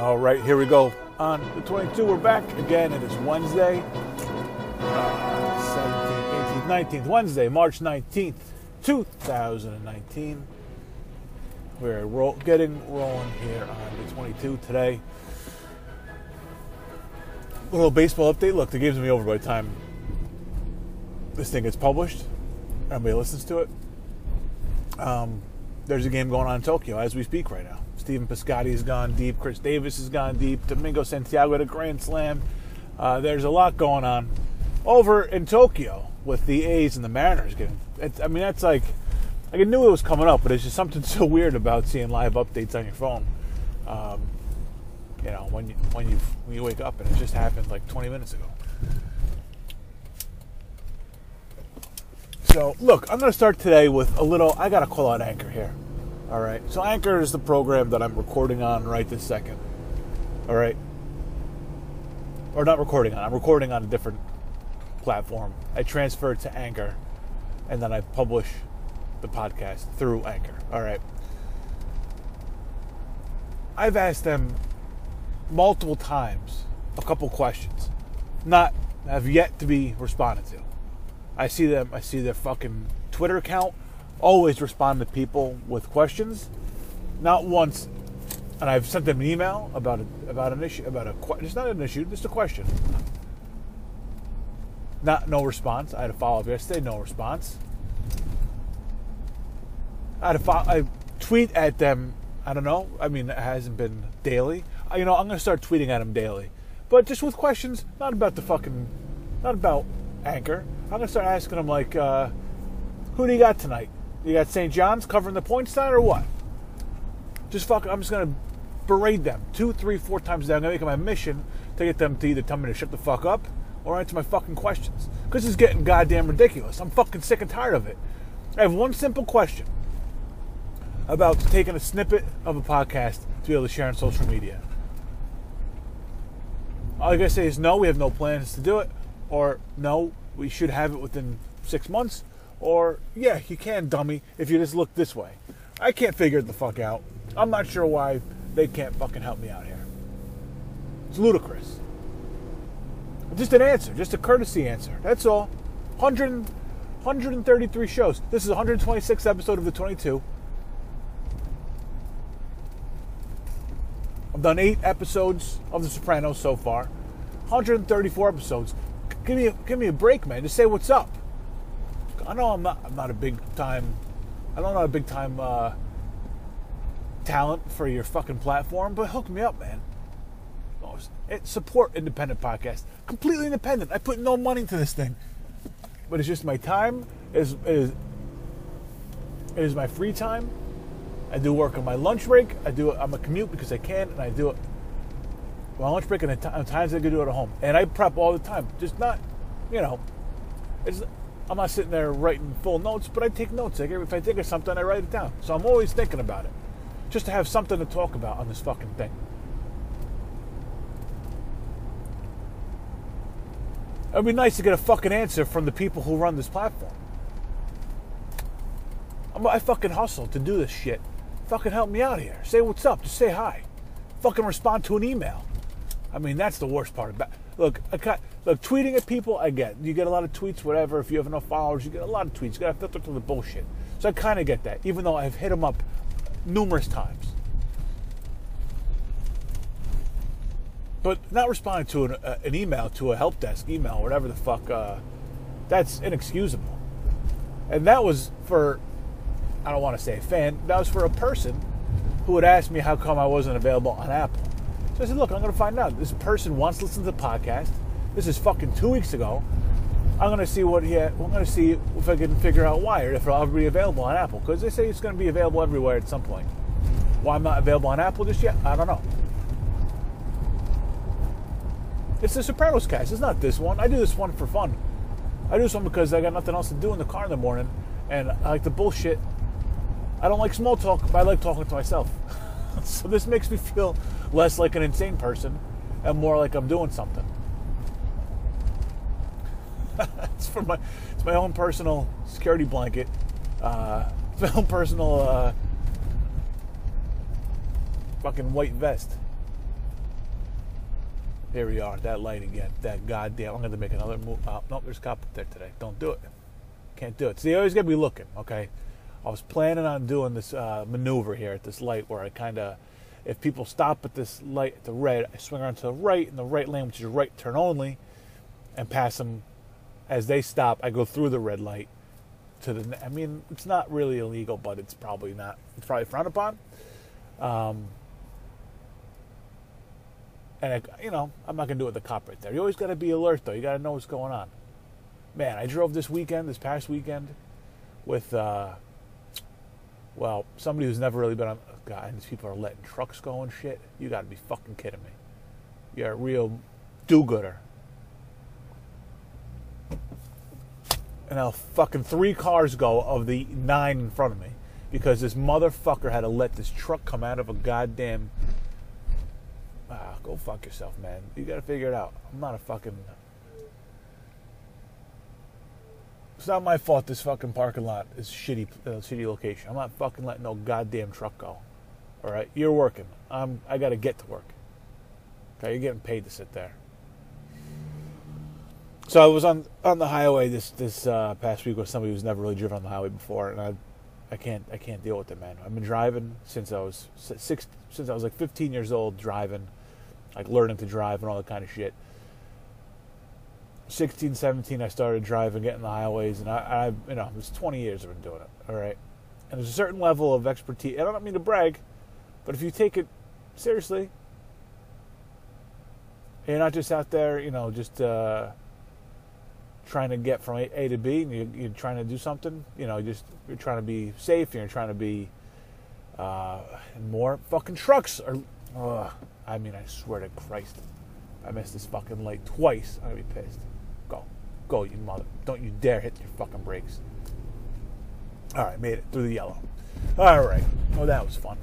All right, here we go. On the 22, we're back again. It is Wednesday, uh, 17th, 18th, 19th, Wednesday, March 19th, 2019. We're ro- getting rolling here on the 22 today. A Little baseball update. Look, the game's gonna be over by the time this thing gets published. Everybody listens to it. Um, there's a game going on in Tokyo as we speak right now. Stephen Piscotty has gone deep. Khris Davis has gone deep. Domingo Santana a grand slam. Uh, there's a lot going on over in Tokyo with the A's and the Mariners. Getting, I mean, that's like, like I knew it was coming up, but it's just something so weird about seeing live updates on your phone. Um, you know, when you when you when you wake up and it just happened like 20 minutes ago. So, look, I'm going to start today with a little. I got to call out Anchor here. All right. So, Anchor is the program that I'm recording on right this second. All right. Or not recording on. I'm recording on a different platform. I transfer it to Anchor, and then I publish the podcast through Anchor. All right. I've asked them multiple times a couple questions, not have yet to be responded to. I see them. I see their fucking Twitter account always respond to people with questions. Not once, and I've sent them an email about a, about an issue about a it's not an issue, just a question. Not no response. I had a follow up yesterday. No response. I had a fo- I tweet at them. I don't know. I mean, it hasn't been daily. You know, I'm gonna start tweeting at them daily, but just with questions, not about the fucking, not about anchor. I'm gonna start asking them like, uh, who do you got tonight? You got St. John's covering the points tonight or what? Just fuck. I'm just gonna berate them two, three, four times a day. I'm gonna make it my mission to get them to either tell me to shut the fuck up or answer my fucking questions. Because it's getting goddamn ridiculous. I'm fucking sick and tired of it. I have one simple question about taking a snippet of a podcast to be able to share on social media. All I gotta say is no, we have no plans to do it, or no, we should have it within six months, or yeah, you can, dummy, if you just look this way. I can't figure the fuck out. I'm not sure why they can't fucking help me out here. It's ludicrous. Just an answer, just a courtesy answer. That's all. 100, 133 shows. This is 126th episode of the 22. I've done eight episodes of The Sopranos so far. 134 episodes. Give me a, give me a break, man. Just say what's up. I know I'm not I'm not a big time I don't know a big time uh, talent for your fucking platform, but hook me up, man. It, support independent podcast. Completely independent. I put no money into this thing, but it's just my time. Is is, it is my free time. I do work on my lunch break. I do it on my commute because I can, and I do it my lunch break and the times I can do it at home. And I prep all the time. Just not, you know, it's. I'm not sitting there writing full notes, but I take notes. if I think of something, I write it down. So I'm always thinking about it, just to have something to talk about on this fucking thing. It'd be nice to get a fucking answer from the people who run this platform. I'm, I fucking hustle to do this shit. Fucking help me out here. Say what's up. Just say hi. Fucking respond to an email. I mean, that's the worst part about. Look, I, look, tweeting at people, I get. You get a lot of tweets, whatever. If you have enough followers, you get a lot of tweets. You got to filter through the bullshit. So I kind of get that, even though I've hit them up numerous times. But not responding to an, uh, an email, to a help desk email, whatever the fuck, uh, that's inexcusable. And that was for, I don't want to say a fan, that was for a person who had asked me how come I wasn't available on Apple. So I said, look, I'm going to find out. This person wants to listen to the podcast. This is fucking two weeks ago. I'm to see what he. Had, I'm to see if I can figure out why, or if it'll ever be available on Apple, because they say it's to be available everywhere at some point. Why I'm not available on Apple just yet, I don't know. It's the Sopranos cast. It's not this one. I do this one for fun. I do this one because I got nothing else to do in the car in the morning, and I like the bullshit. I don't like small talk, but I like talking to myself. so this makes me feel less like an insane person and more like I'm doing something. it's for my it's my own personal security blanket. Uh, it's my own personal uh, fucking white vest. Here we are, that light again. That goddamn. I'm going to make another move. Uh, nope, there's a cop up there today. Don't do it. Can't do it. See, you always got to be looking, okay? I was planning on doing this uh, maneuver here at this light where I kind of, if people stop at this light at the red, I swing around to the right in the right lane, which is right turn only, and pass them as they stop. I go through the red light to the. I mean, it's not really illegal, but it's probably not. It's probably frowned upon. Um, and I, you know, I'm not gonna do it with the cop right there. You always got to be alert, though. You got to know what's going on. Man, I drove this weekend, this past weekend, with, uh, well, somebody who's never really been on. God, and these people are letting trucks go and shit. You got to be fucking kidding me. You're a real do-gooder. And now fucking three cars go of the nine in front of me because this motherfucker had to let this truck come out of a goddamn ah, go fuck yourself, man. You gotta figure it out. I'm not a fucking. It's not my fault. This fucking parking lot is shitty, uh, shitty location. I'm not fucking letting no goddamn truck go. All right, you're working. I'm. I gotta get to work. Okay, you're getting paid to sit there. So I was on on the highway this this uh, past week with somebody who's never really driven on the highway before, and I I can't I can't deal with it, man. I've been driving since I was six since I was like 15 years old, driving, like learning to drive and all that kind of shit. 16, 17, I started driving, getting the highways, and I, I you know, it was 20 years I've been doing it. All right, and there's a certain level of expertise. I don't mean to brag, but if you take it seriously, you're not just out there, you know, just. Uh, trying to get from A, to B, and you, are trying to do something, you know, just you're trying to be safe, and you're trying to be uh, more fucking trucks are. Uh, I mean, I swear to Christ, I missed this fucking light twice. I'm gonna be pissed. Go, go, you mother! Don't you dare hit your fucking brakes. All right, made it through the yellow. All right, Oh, that was fun.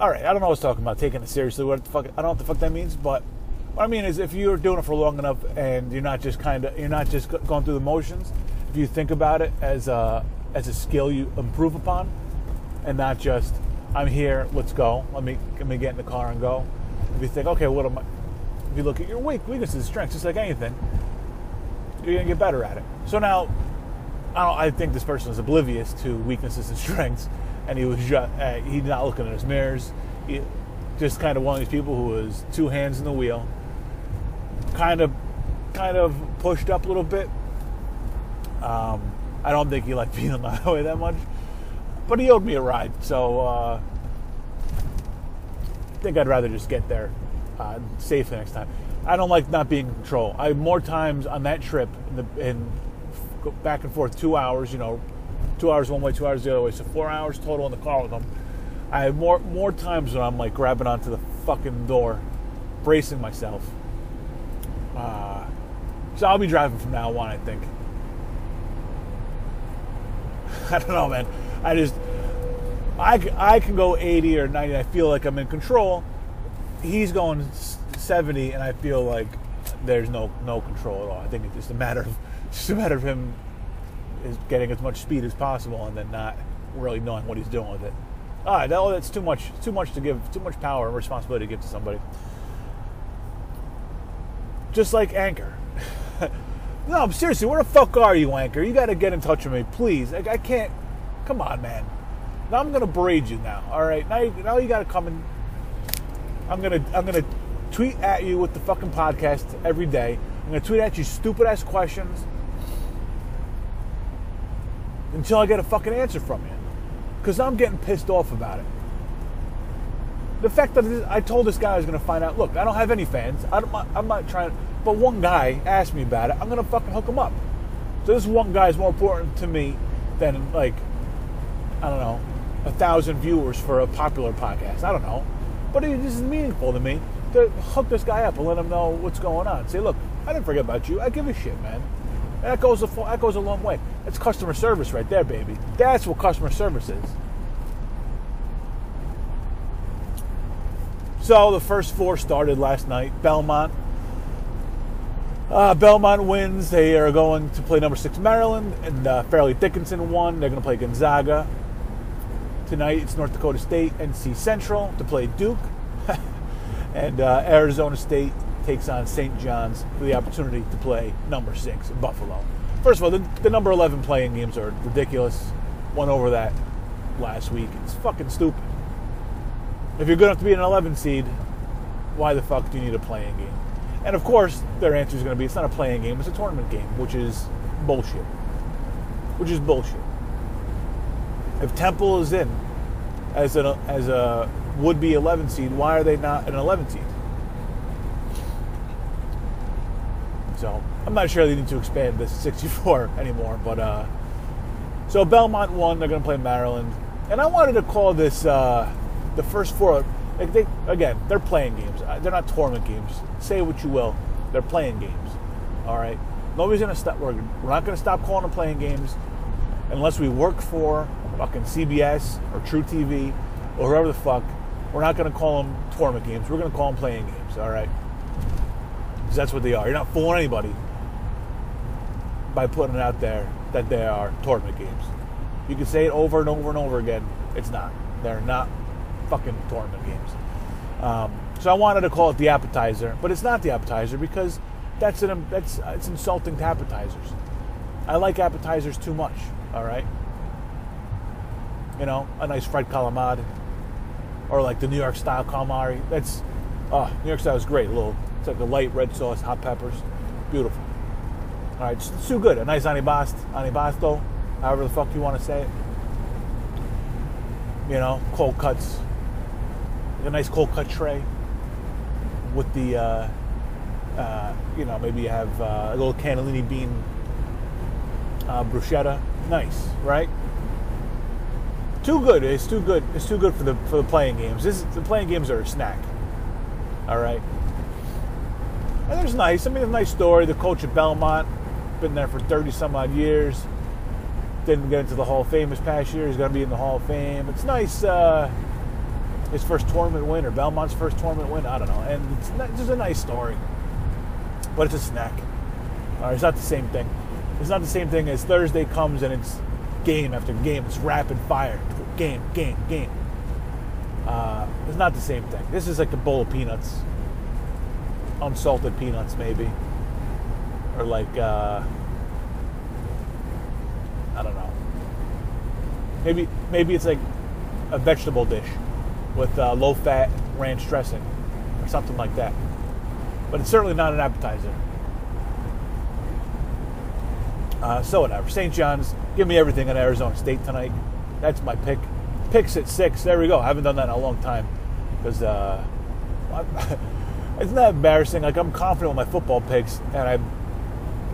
All right, I don't know what I was talking about, taking it seriously. What the fuck? I don't know what the fuck that means, but I mean is, if you're doing it for long enough and you're not just kind of you're not just going through the motions, if you think about it as a as a skill you improve upon, and not just I'm here, let's go, let me let me get in the car and go. If you think, okay, what am I? If you look at your weak weaknesses, and strengths, just like anything, you're gonna get better at it. So now, I, I think this person is oblivious to weaknesses and strengths, and he was just uh, he's not looking at his mirrors. He, just kind of one of these people who was two hands in the wheel, kind of kind of pushed up a little bit. Um, I don't think he liked being on the highway that much, but he owed me a ride, so uh, I think I'd rather just get there uh, safely next time. I don't like not being in control. I more times on that trip in, the, in back and forth two hours, you know, two hours one way, two hours the other way, so four hours total in the car with them. I have more more times when I'm like grabbing onto the fucking door, bracing myself uh, so I'll be driving from now on, I think. I don't know, man. I just, I, I can go 80 or 90. I feel like I'm in control. He's going 70, and I feel like there's no no control at all. I think it's just a matter of just a matter of him is getting as much speed as possible, and then not really knowing what he's doing with it. All right, that, that's too much too much to give, too much power and responsibility to give to somebody just like Anchor. no, seriously, where the fuck are you, Anchor? You got to get in touch with me, please. I, I, can't. Come on, man. Now I'm gonna braid you now. All right. Now, you, now you got to come and. I'm gonna I'm gonna tweet at you with the fucking podcast every day. I'm gonna tweet at you stupid ass questions until I get a fucking answer from you. Because I'm getting pissed off about it the fact that I told this guy I was going to find out. Look, I don't have any fans. I am not trying. But one guy asked me about it. I'm going to fucking hook him up. So this one guy is more important to me than like I don't know a thousand viewers for a popular podcast. I don't know, but it is meaningful to me to hook this guy up and let him know what's going on. Say, look, I didn't forget about you. I give a shit, man. And that goes a that goes a long way. That's customer service right there, baby. That's what customer service is. So the first four started last night. Belmont. Uh, Belmont wins. They are going to play number six Maryland, and uh, Fairleigh Dickinson won. They're going to play Gonzaga. Tonight it's North Dakota State, and NC Central to play Duke, and uh, Arizona State takes on St. John's for the opportunity to play number six Buffalo. First of all, the, the number 11 playing games are ridiculous. Went over that last week. It's fucking stupid. If you're good enough to be an 11 seed, why the fuck do you need a playing game? And of course, their answer is going to be it's not a playing game, it's a tournament game, which is bullshit. Which is bullshit. If Temple is in as a as a would be 11 seed, why are they not an 11 seed? So I'm not sure they need to expand this 64 anymore, but uh, so Belmont won. They're going to play Maryland, and I wanted to call this uh, the first four. Like they, again, they're playing games. Uh, they're not tournament games. Say what you will, they're playing games. All right, nobody's to stop. We're, we're not to stop calling them playing games unless we work for fucking CBS or truTV or whoever the fuck. We're not to call them tournament games. We're to call them playing games. All right, because that's what they are. You're not fooling anybody by putting it out there that they are tournament games. You can say it over and over and over again. It's not. They're not fucking tournament games. Um, so I wanted to call it the appetizer, but it's not the appetizer because that's an that's it's insulting to appetizers. I like appetizers too much. All right. You know, a nice fried calamari, or like the New York style calamari. That's oh, New York style is great. A little, it's like a light red sauce, hot peppers, beautiful. All right, it's, too good. A nice anibast, anibasto, however the fuck you want to say it. You know, cold cuts, a nice cold cut tray with the, uh, uh, you know, maybe you have uh, a little cannellini bean uh, bruschetta. Nice, right? Too good. It's too good. It's too good for the for the playing games. This the playing games are a snack. All right. And there's nice. I mean, a nice story. The coach at Belmont, been there for 30 some odd years. Didn't get into the Hall of Fame this past year. He's going to be in the Hall of Fame. It's nice. Uh, his first tournament win or Belmont's first tournament win. I don't know. And it's, just a nice story. But it's a snack. Right, it's not the same thing. It's not the same thing as Thursday comes and it's game after game. It's rapid fire. Game, game, game. Uh, it's not the same thing. This is like a bowl of peanuts. Unsalted peanuts, maybe. Or like, uh, I don't know. Maybe maybe it's like a vegetable dish with uh, low fat ranch dressing or something like that. But it's certainly not an appetizer. Uh, so whatever. St. John's, give me everything at Arizona State tonight. That's my pick. Picks at six. There we go. I haven't done that in a long time because uh, it's not embarrassing. Like I'm confident with my football picks, and I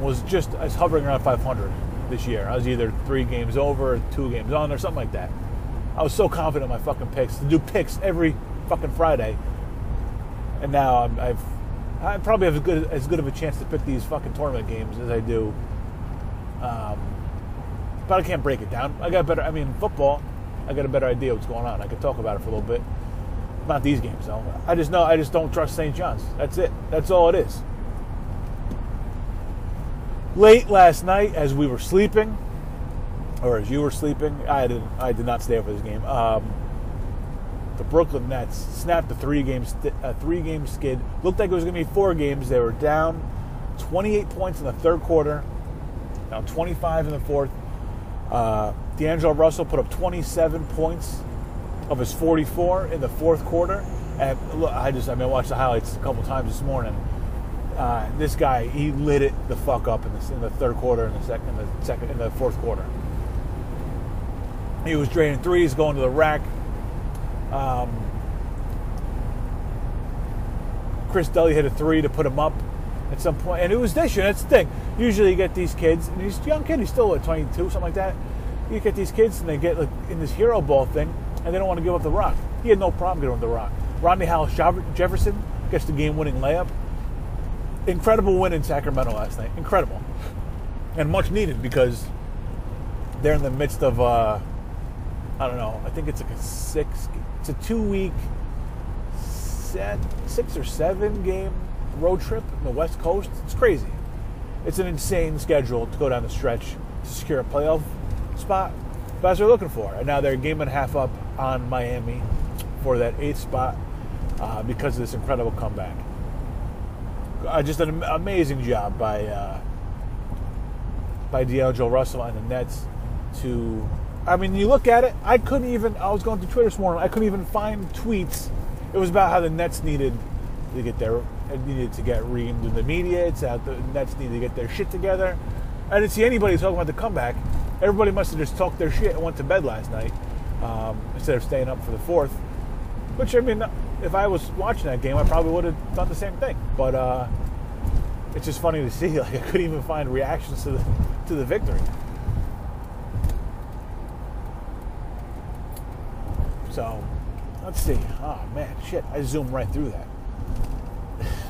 was just I was hovering around 500 this year. I was either three games over, two games on, or something like that. I was so confident in my fucking picks to do picks every fucking Friday, and now I'm, I've I probably have as good as good of a chance to pick these fucking tournament games as I do. Um, but I can't break it down. I got better. I mean, football. I got a better idea what's going on. I could talk about it for a little bit. Not these games though. I just know I just don't trust St. John's. That's it. That's all it is. Late last night, as we were sleeping, or as you were sleeping, I did I did not stay up for this game. Um, the Brooklyn Nets snapped a three game a three game skid. Looked like it was going to be four games. They were down 28 points in the third quarter, down 25 in the fourth. Uh, D'Angelo Russell put up 27 points of his 44 in the fourth quarter. And look, I just I mean I watched the highlights a couple times this morning. Uh, this guy he lit it the fuck up in the, in the third quarter and the second in the second in the fourth quarter. He was draining threes, going to the rack. Um, Chris Dudley hit a three to put him up at some point, and it was this year. That's the thing. Usually, you get these kids, and he's a young kid. He's still like 22, something like that. You get these kids, and they get like in this hero ball thing, and they don't want to give up the rock. He had no problem up the rock. Rodney Howell Jefferson gets the game-winning layup. Incredible win in Sacramento last night. Incredible, and much needed because they're in the midst of. Uh, I don't know. I think it's like a six. It's a two-week, set, six or seven game road trip in the West Coast. It's crazy. It's an insane schedule to go down the stretch to secure a playoff spot. That's what they're looking for. And now they're a game and a half up on Miami for that eighth spot uh, because of this incredible comeback. uh, just an amazing job by uh, by D'Angelo Russell and the Nets to. I mean, you look at it. I couldn't even. I was going through Twitter this morning. I couldn't even find tweets. It was about how the Nets needed to get their needed to get reamed in the media. It's out the Nets needed to get their shit together. I didn't see anybody talking about the comeback. Everybody must have just talked their shit and went to bed last night um, instead of staying up for the fourth. Which I mean, if I was watching that game, I probably would have done the same thing. But uh, it's just funny to see. Like I couldn't even find reactions to the to the victory. So let's see. Oh man, shit! I zoomed right through that.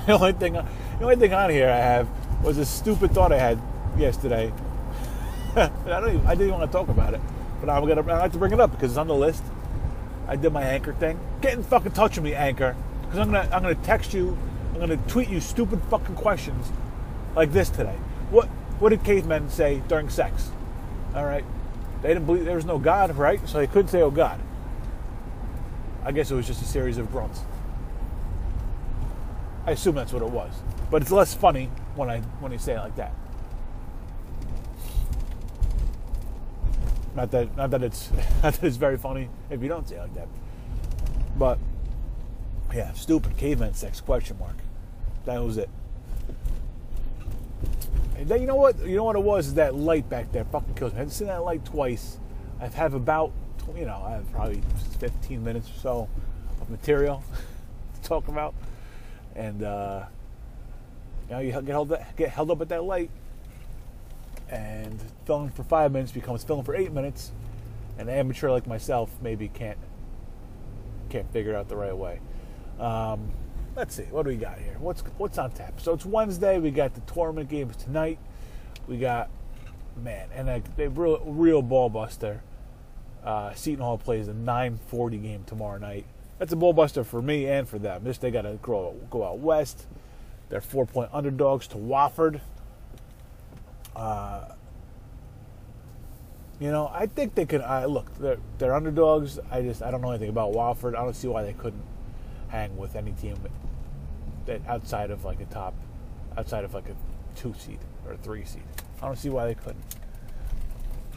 the only thing, the only thing on here I have was a stupid thought I had yesterday. I don't. Even, I didn't want to talk about it, but I'm gonna. I have to bring it up because it's on the list. I did my anchor thing. Get in fucking touch with me, anchor, because I'm gonna. I'm gonna text you. I'm gonna tweet you stupid fucking questions like this today. What What did cavemen say during sex? All right, they didn't believe there was no God, right? So they couldn't say, "Oh God." I guess it was just a series of grunts. I assume that's what it was, but it's less funny when I when you say it like that. Not that not that it's not that it's very funny if you don't say it like that. But yeah, stupid caveman sex question mark. That was it. And then you know what? You know what it was? Is that light back there fucking kills me. I haven't seen that light twice. I've have about you know I have probably 15 minutes or so of material to talk about, and uh, you know you get held get held up at that light and filming for five minutes becomes filming for eight minutes, an amateur like myself maybe can't can't figure out the right way. Um, let's see, what do we got here? What's what's on tap? So it's Wednesday. We got the tournament games tonight. We got man, and a, a real real ball buster. Uh, Seton Hall plays a 9:40 game tomorrow night. That's a ball buster for me and for them. Just they got to go go out west. They're four point underdogs to Wofford. Uh, you know, I think they could. Uh, look, they're, they're underdogs. I just I don't know anything about Wofford. I don't see why they couldn't hang with any team that outside of like a top, outside of like a two seed or a three seed. I don't see why they couldn't.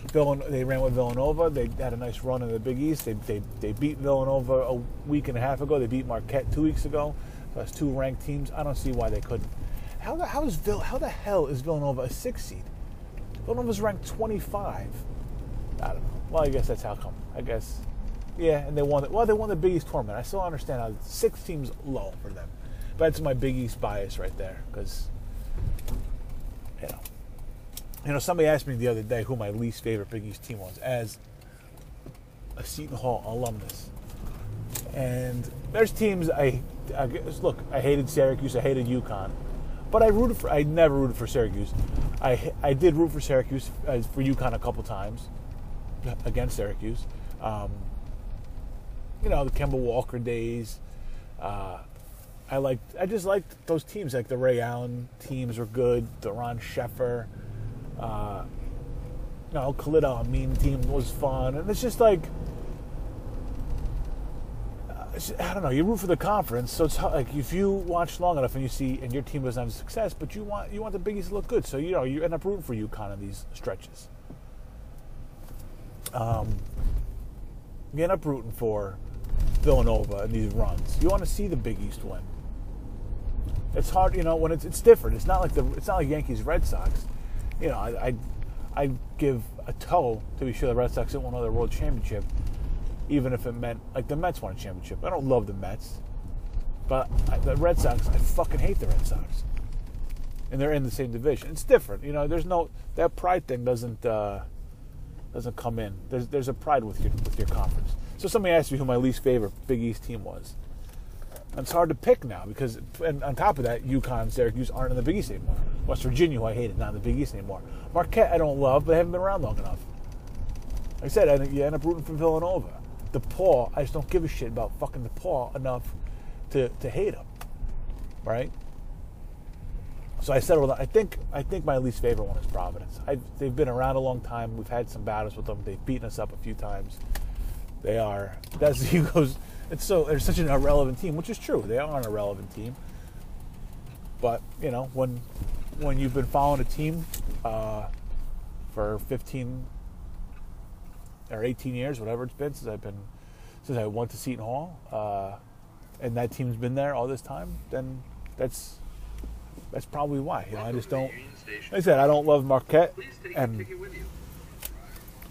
Villan- they ran with Villanova. They had a nice run in the Big East. They, they, they beat Villanova a week and a half ago. They beat Marquette two weeks ago. So that's two ranked teams. I don't see why they couldn't. How the, how, is Vill- how the hell is Villanova a six seed? Villanova's ranked 25. I don't know. Well, I guess that's how come. I guess, yeah, and they won. The, well, they won the Big East tournament. I still understand how six teams low for them, but it's my Big East bias right there because, you know, you know, somebody asked me the other day who my least favorite Big East team was as a Seton Hall alumnus, and there's teams I, I guess, look. I hated Syracuse. I hated UConn. But I rooted for. I never rooted for Syracuse. I I did root for Syracuse uh, for UConn a couple times against Syracuse. Um, you know the Kemba Walker days. Uh, I liked. I just liked those teams. Like the Ray Allen teams were good. Doron Sheffer. Uh, you know, Khalid El-Amin team was fun, and it's just like I don't know. You root for the conference, so it's like if you watch long enough and you see and your team doesn't have success, but you want you want the biggies to look good, so you know you end up rooting for UConn in these stretches. Um, you end up rooting for Villanova in these runs. You want to see the Big East win. It's hard, you know, when it's it's different. It's not like the it's not like Yankees Red Sox. You know, I I I give a toe to be sure the Red Sox didn't win another World Championship even if it meant like the Mets won a championship. I don't love the Mets, but I, the Red Sox, I fucking hate the Red Sox, and they're in the same division. It's different, you know. There's no that pride thing doesn't uh, doesn't come in. There's there's a pride with your with your conference. So somebody asked me who my least favorite Big East team was. And it's hard to pick now because, and on top of that, UConn, Syracuse aren't in the Big East anymore. West Virginia, who I hated, not in the Big East anymore. Marquette, I don't love, but I haven't been around long enough. Like I said, I you end up rooting for Villanova. DePaul, I just don't give a shit about fucking DePaul enough to, to hate him, right? So I settled. I think I think my least favorite one is Providence. I, they've been around a long time. We've had some battles with them. They've beaten us up a few times. They are. That's the Hugo's. It's so. They're such an irrelevant team, which is true. They are an irrelevant team. But you know, when when you've been following a team uh, for 15 or 18 years, whatever it's been since I've been since I went to Seton Hall, uh, and that team's been there all this time, then that's that's probably why. You know, I just don't. Like I said, I don't love Marquette and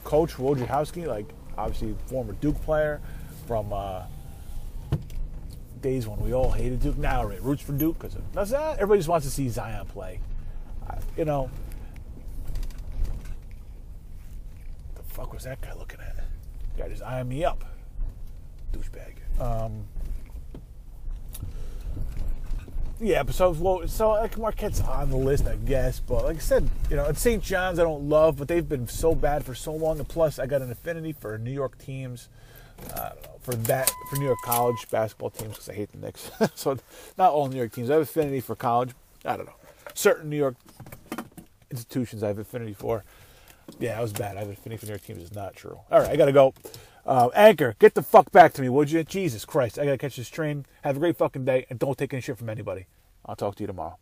Coach Wojciechowski, like obviously former Duke player from uh, days when we all hated Duke. Now roots for Duke because that's that. Everybody just wants to see Zion play. Uh, you know, the fuck was that guy looking at? Guy just eyeing me up, douchebag. Um, yeah, but so well, so like Marquette's on the list, I guess. But like I said, you know, at St. John's, I don't love, but they've been so bad for so long. And plus, I got an affinity for New York teams. I for that for New York college basketball teams because I hate the Knicks. so not all New York teams. I have affinity for college. I don't know certain New York institutions I have affinity for. Yeah, that was bad. I have affinity for New York teams. Is not true. All right, I gotta go. Uh, Anchor, get the fuck back to me, would you? Jesus Christ, I gotta catch this train. Have a great fucking day, and don't take any shit from anybody. I'll talk to you tomorrow.